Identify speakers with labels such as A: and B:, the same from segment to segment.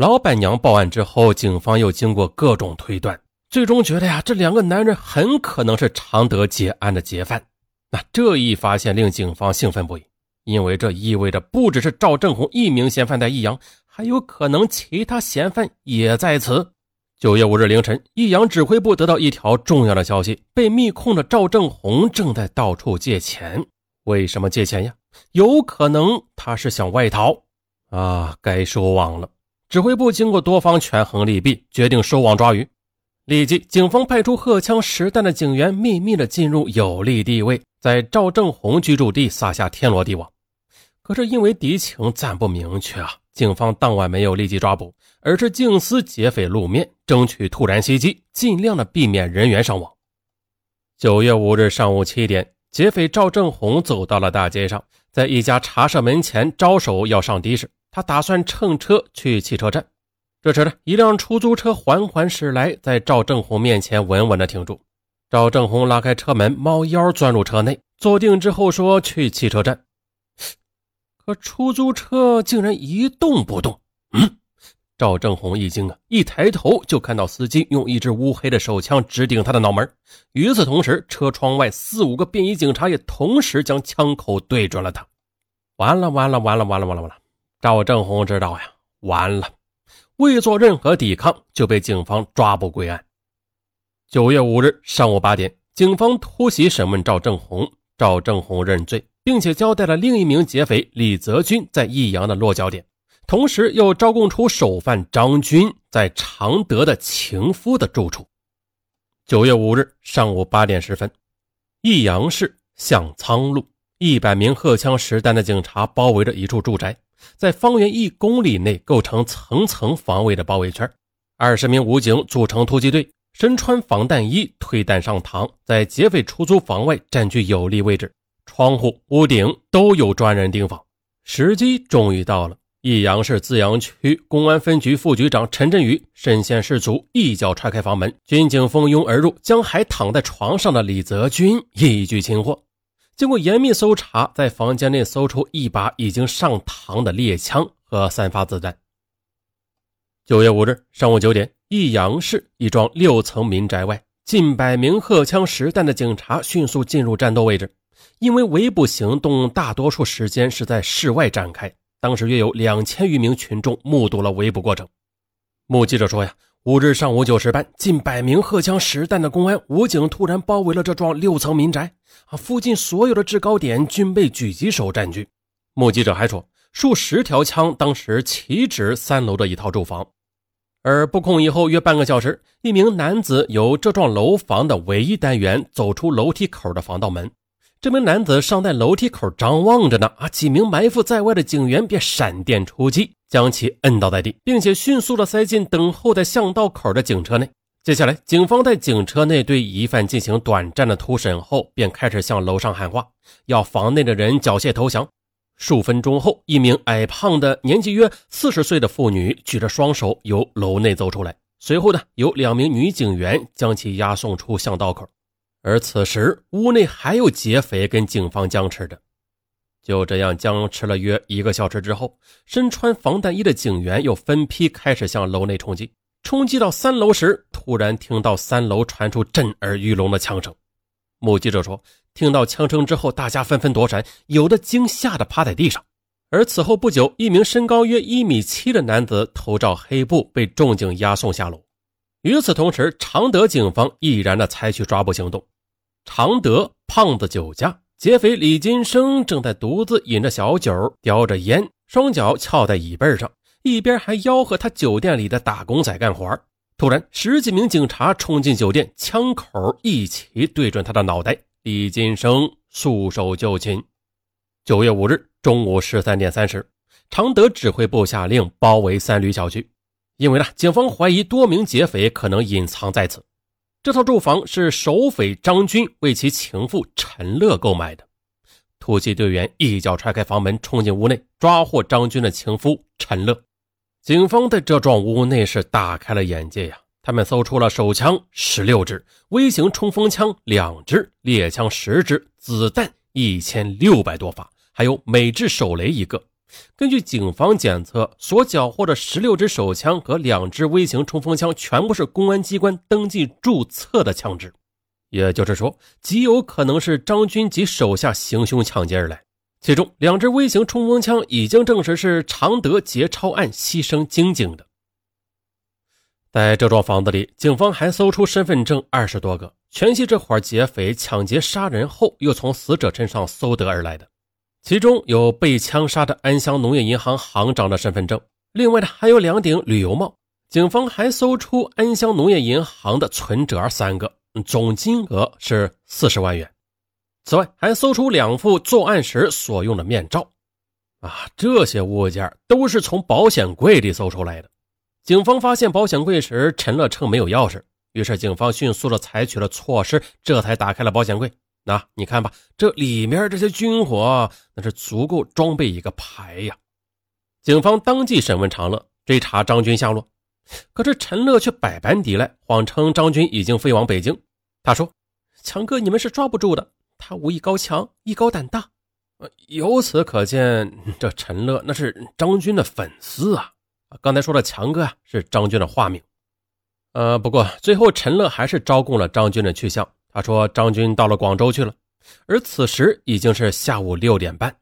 A: 老板娘报案之后，警方又经过各种推断，最终觉得呀，这两个男人很可能是常德劫案的劫犯。那这一发现令警方兴奋不已，因为这意味着不只是赵正红一名嫌犯在益阳，还有可能其他嫌犯也在此。九月五日凌晨，益阳指挥部得到一条重要的消息：被密控的赵正红正在到处借钱。为什么借钱呀？有可能他是想外逃啊！该收网了。指挥部经过多方权衡利弊，决定收网抓鱼。立即，警方派出荷枪实弹的警员，秘密的进入有利地位，在赵正红居住地撒下天罗地网。可是因为敌情暂不明确啊，警方当晚没有立即抓捕，而是静思劫匪露面，争取突然袭击，尽量的避免人员伤亡。九月五日上午七点，劫匪赵正红走到了大街上，在一家茶社门前招手要上的士。他打算乘车去汽车站，这时呢，一辆出租车缓缓驶来，在赵正红面前稳稳地停住。赵正红拉开车门，猫腰钻入车内，坐定之后说：“去汽车站。”可出租车竟然一动不动。嗯，赵正红一惊啊，一抬头就看到司机用一支乌黑的手枪直顶他的脑门。与此同时，车窗外四五个便衣警察也同时将枪口对准了他。完了，完了，完了，完了，完了，完了！赵正红知道呀，完了，未做任何抵抗就被警方抓捕归案。九月五日上午八点，警方突袭审问赵正红，赵正红认罪，并且交代了另一名劫匪李泽军在益阳的落脚点，同时又招供出首犯张军在常德的情夫的住处。九月五日上午八点十分，益阳市向仓路，一百名荷枪实弹的警察包围着一处住宅。在方圆一公里内构成层层防卫的包围圈，二十名武警组成突击队，身穿防弹衣，推弹上膛，在劫匪出租房外占据有利位置，窗户、屋顶都有专人盯防。时机终于到了，益阳市资阳区公安分局副局长陈振宇身先士卒，一脚踹开房门，军警蜂拥而入，将还躺在床上的李泽军一举擒获。经过严密搜查，在房间内搜出一把已经上膛的猎枪和三发子弹。九月五日上午九点，益阳市一幢六层民宅外，近百名荷枪实弹的警察迅速进入战斗位置。因为围捕行动大多数时间是在室外展开，当时约有两千余名群众目睹了围捕过程。目击者说：“呀。”五日上午九时半，近百名荷枪实弹的公安武警突然包围了这幢六层民宅，啊，附近所有的制高点均被狙击手占据。目击者还说，数十条枪当时齐指三楼的一套住房。而布控以后约半个小时，一名男子由这幢楼房的唯一单元走出楼梯口的防盗门。这名男子尚在楼梯口张望着呢，啊，几名埋伏在外的警员便闪电出击。将其摁倒在地，并且迅速的塞进等候在巷道口的警车内。接下来，警方在警车内对疑犯进行短暂的突审后，便开始向楼上喊话，要房内的人缴械投降。数分钟后，一名矮胖的、年纪约四十岁的妇女举着双手由楼内走出来，随后呢，有两名女警员将其押送出巷道口。而此时，屋内还有劫匪跟警方僵持着。就这样僵持了约一个小时之后，身穿防弹衣的警员又分批开始向楼内冲击。冲击到三楼时，突然听到三楼传出震耳欲聋的枪声。目击者说，听到枪声之后，大家纷纷躲闪，有的惊吓的趴在地上。而此后不久，一名身高约一米七的男子头罩黑布被重警押送下楼。与此同时，常德警方毅然的采取抓捕行动。常德胖子酒家。劫匪李金生正在独自饮着小酒，叼着烟，双脚翘在椅背上，一边还吆喝他酒店里的打工仔干活。突然，十几名警察冲进酒店，枪口一起对准他的脑袋。李金生束手就擒。九月五日中午十三点三十，常德指挥部下令包围三旅小区，因为呢，警方怀疑多名劫匪可能隐藏在此。这套住房是首匪张军为其情妇陈乐购买的。突击队员一脚踹开房门，冲进屋内，抓获张军的情夫陈乐。警方在这幢屋内是大开了眼界呀！他们搜出了手枪十六支、微型冲锋枪两支、猎枪十支、子弹一千六百多发，还有美制手雷一个。根据警方检测，所缴获的十六支手枪和两支微型冲锋枪全部是公安机关登记注册的枪支，也就是说，极有可能是张军及手下行凶抢劫而来。其中两支微型冲锋枪已经证实是常德劫钞案牺牲精警的。在这幢房子里，警方还搜出身份证二十多个，全系这伙劫匪抢劫杀人后又从死者身上搜得而来的。其中有被枪杀的安乡农业银行行长的身份证，另外呢还有两顶旅游帽。警方还搜出安乡农业银行的存折三个，总金额是四十万元。此外，还搜出两副作案时所用的面罩。啊，这些物件都是从保险柜里搜出来的。警方发现保险柜时，陈乐称没有钥匙，于是警方迅速的采取了措施，这才打开了保险柜。那你看吧，这里面这些军火，那是足够装备一个排呀。警方当即审问长乐，追查张军下落。可是陈乐却百般抵赖，谎称张军已经飞往北京。他说：“强哥，你们是抓不住的，他武艺高强，艺高胆大。”由此可见，这陈乐那是张军的粉丝啊。刚才说的强哥啊，是张军的化名。呃，不过最后陈乐还是招供了张军的去向。他说：“张军到了广州去了，而此时已经是下午六点半。”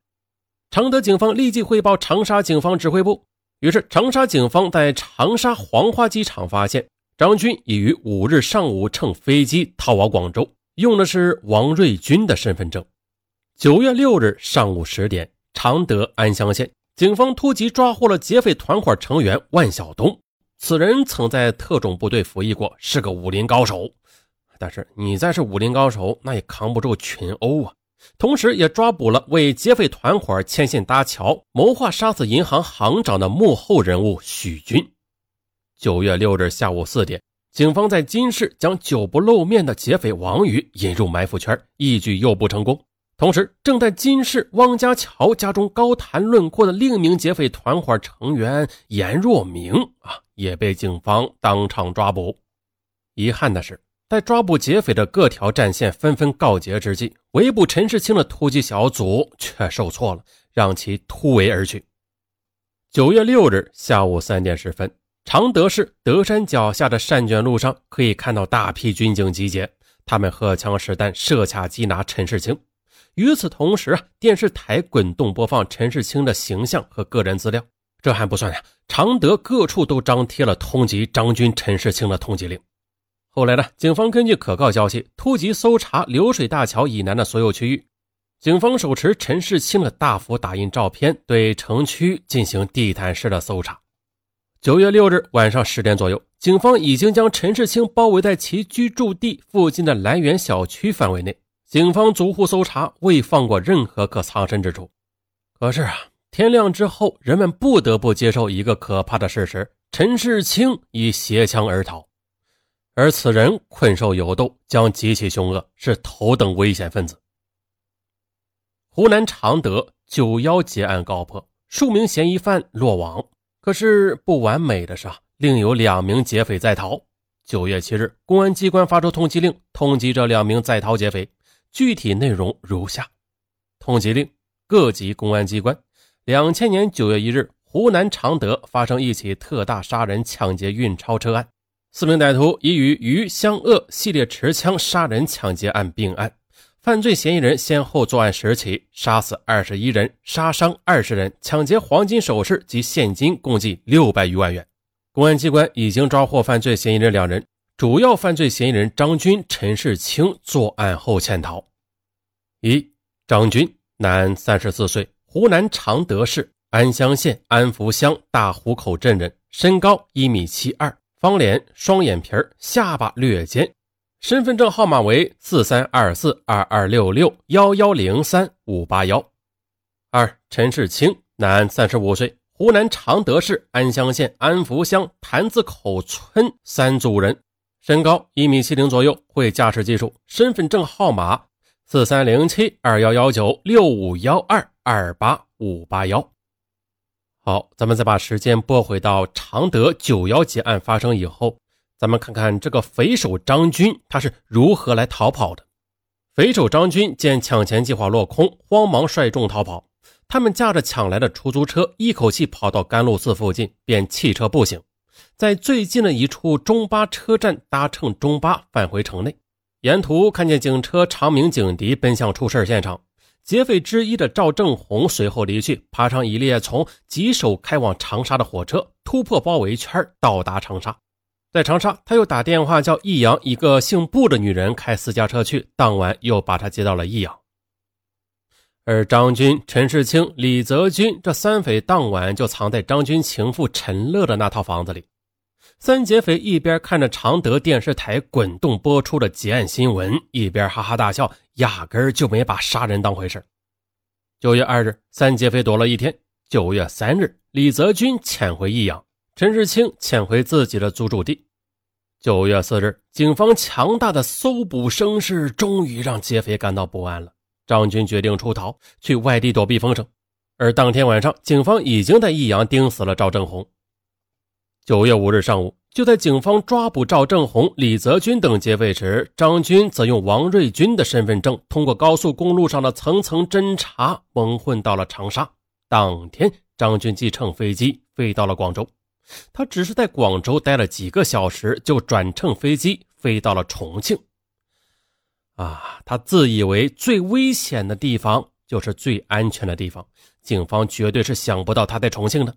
A: 常德警方立即汇报长沙警方指挥部。于是，长沙警方在长沙黄花机场发现张军已于五日上午乘飞机逃往广州，用的是王瑞军的身份证。九月六日上午十点，常德安乡县警方突击抓获了劫匪团伙成员万晓东。此人曾在特种部队服役过，是个武林高手。但是你再是武林高手，那也扛不住群殴啊！同时，也抓捕了为劫匪团伙牵线搭桥、谋划杀死银行行长的幕后人物许军。九月六日下午四点，警方在金市将久不露面的劫匪王宇引入埋伏圈，一举诱捕成功。同时，正在金市汪家桥家中高谈论阔的另一名劫匪团伙成员严若明啊，也被警方当场抓捕。遗憾的是。在抓捕劫匪的各条战线纷纷告捷之际，围捕陈世清的突击小组却受挫了，让其突围而去。九月六日下午三点十分，常德市德山脚下的善卷路上可以看到大批军警集结，他们荷枪实弹，设卡缉拿陈世清。与此同时啊，电视台滚动播放陈世清的形象和个人资料。这还不算呀，常德各处都张贴了通缉张军、陈世清的通缉令。后来呢？警方根据可靠消息，突击搜查流水大桥以南的所有区域。警方手持陈世清的大幅打印照片，对城区进行地毯式的搜查。九月六日晚上十点左右，警方已经将陈世清包围在其居住地附近的蓝园小区范围内。警方逐户搜查，未放过任何可藏身之处。可是啊，天亮之后，人们不得不接受一个可怕的事实：陈世清已携枪而逃。而此人困兽犹斗，将极其凶恶，是头等危险分子。湖南常德九幺劫案告破，数名嫌疑犯落网。可是不完美的是，另有两名劫匪在逃。九月七日，公安机关发出通缉令，通缉这两名在逃劫匪。具体内容如下：通缉令，各级公安机关：两千年九月一日，湖南常德发生一起特大杀人、抢劫运钞车案。四名歹徒已与余湘鄂系列持枪杀人抢劫案并案，犯罪嫌疑人先后作案十起，杀死二十一人，杀伤二十人，抢劫黄金首饰及现金共计六百余万元。公安机关已经抓获犯罪嫌疑人两人，主要犯罪嫌疑人张军、陈世清作案后潜逃。一张军，男，三十四岁，湖南常德市安乡县安福乡大湖口镇人，身高一米七二。方脸，双眼皮下巴略尖，身份证号码为四三二四二二六六幺幺零三五八幺。二陈世清，男，三十五岁，湖南常德市安乡县安福乡潭子口村三组人，身高一米七零左右，会驾驶技术，身份证号码四三零七二幺幺九六五幺二二八五八幺。好，咱们再把时间拨回到常德九幺劫案发生以后，咱们看看这个匪首张军他是如何来逃跑的。匪首张军见抢钱计划落空，慌忙率众逃跑。他们驾着抢来的出租车，一口气跑到甘露寺附近，便弃车步行，在最近的一处中巴车站搭乘中巴返回城内。沿途看见警车长鸣警笛，奔向出事现场。劫匪之一的赵正红随后离去，爬上一列从吉首开往长沙的火车，突破包围圈，到达长沙。在长沙，他又打电话叫益阳一个姓布的女人开私家车去，当晚又把他接到了益阳。而张军、陈世清、李泽军这三匪当晚就藏在张军情妇陈乐的那套房子里。三劫匪一边看着常德电视台滚动播出的结案新闻，一边哈哈大笑，压根儿就没把杀人当回事。九月二日，三劫匪躲了一天。九月三日，李泽军潜回益阳，陈世清潜回自己的租住地。九月四日，警方强大的搜捕声势终于让劫匪感到不安了。张军决定出逃，去外地躲避风声。而当天晚上，警方已经在益阳盯死了赵正红。九月五日上午，就在警方抓捕赵正红、李泽军等劫匪时，张军则用王瑞军的身份证，通过高速公路上的层层侦查，蒙混到了长沙。当天，张军即乘飞机飞到了广州。他只是在广州待了几个小时，就转乘飞机飞到了重庆。啊，他自以为最危险的地方就是最安全的地方，警方绝对是想不到他在重庆的。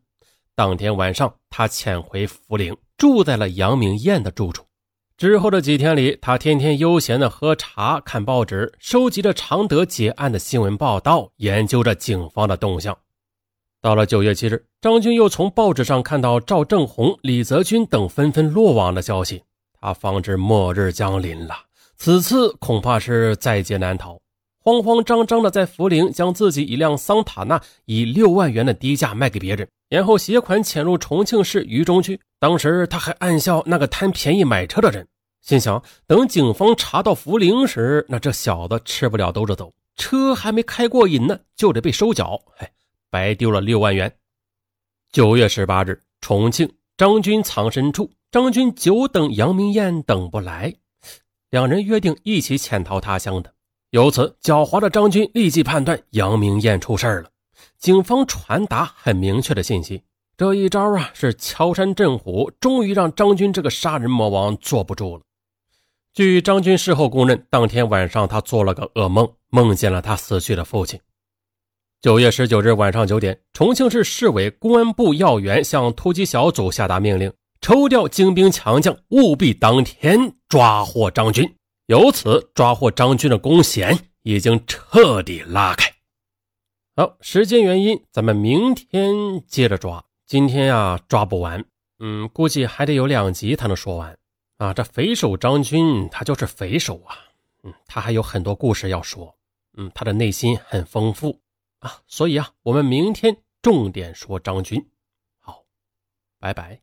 A: 当天晚上，他潜回涪陵，住在了杨明艳的住处。之后的几天里，他天天悠闲的喝茶、看报纸，收集着常德劫案的新闻报道，研究着警方的动向。到了九月七日，张军又从报纸上看到赵正红、李泽军等纷纷落网的消息，他方知末日将临了，此次恐怕是在劫难逃。慌慌张张的在涪陵将自己一辆桑塔纳以六万元的低价卖给别人，然后携款潜入重庆市渝中区。当时他还暗笑那个贪便宜买车的人，心想等警方查到涪陵时，那这小子吃不了兜着走，车还没开过瘾呢，就得被收缴，哎，白丢了六万元。九月十八日，重庆张军藏身处，张军久等杨明艳等不来，两人约定一起潜逃他乡的。由此，狡猾的张军立即判断杨明艳出事了。警方传达很明确的信息，这一招啊是敲山震虎，终于让张军这个杀人魔王坐不住了。据张军事后供认，当天晚上他做了个噩梦，梦见了他死去的父亲。九月十九日晚上九点，重庆市市委公安部要员向突击小组下达命令，抽调精兵强将，务必当天抓获张军。由此抓获张军的弓弦已经彻底拉开。好，时间原因，咱们明天接着抓。今天呀，抓不完，嗯，估计还得有两集才能说完。啊，这匪首张军他就是匪首啊，嗯，他还有很多故事要说，嗯，他的内心很丰富啊，所以啊，我们明天重点说张军。好，拜拜。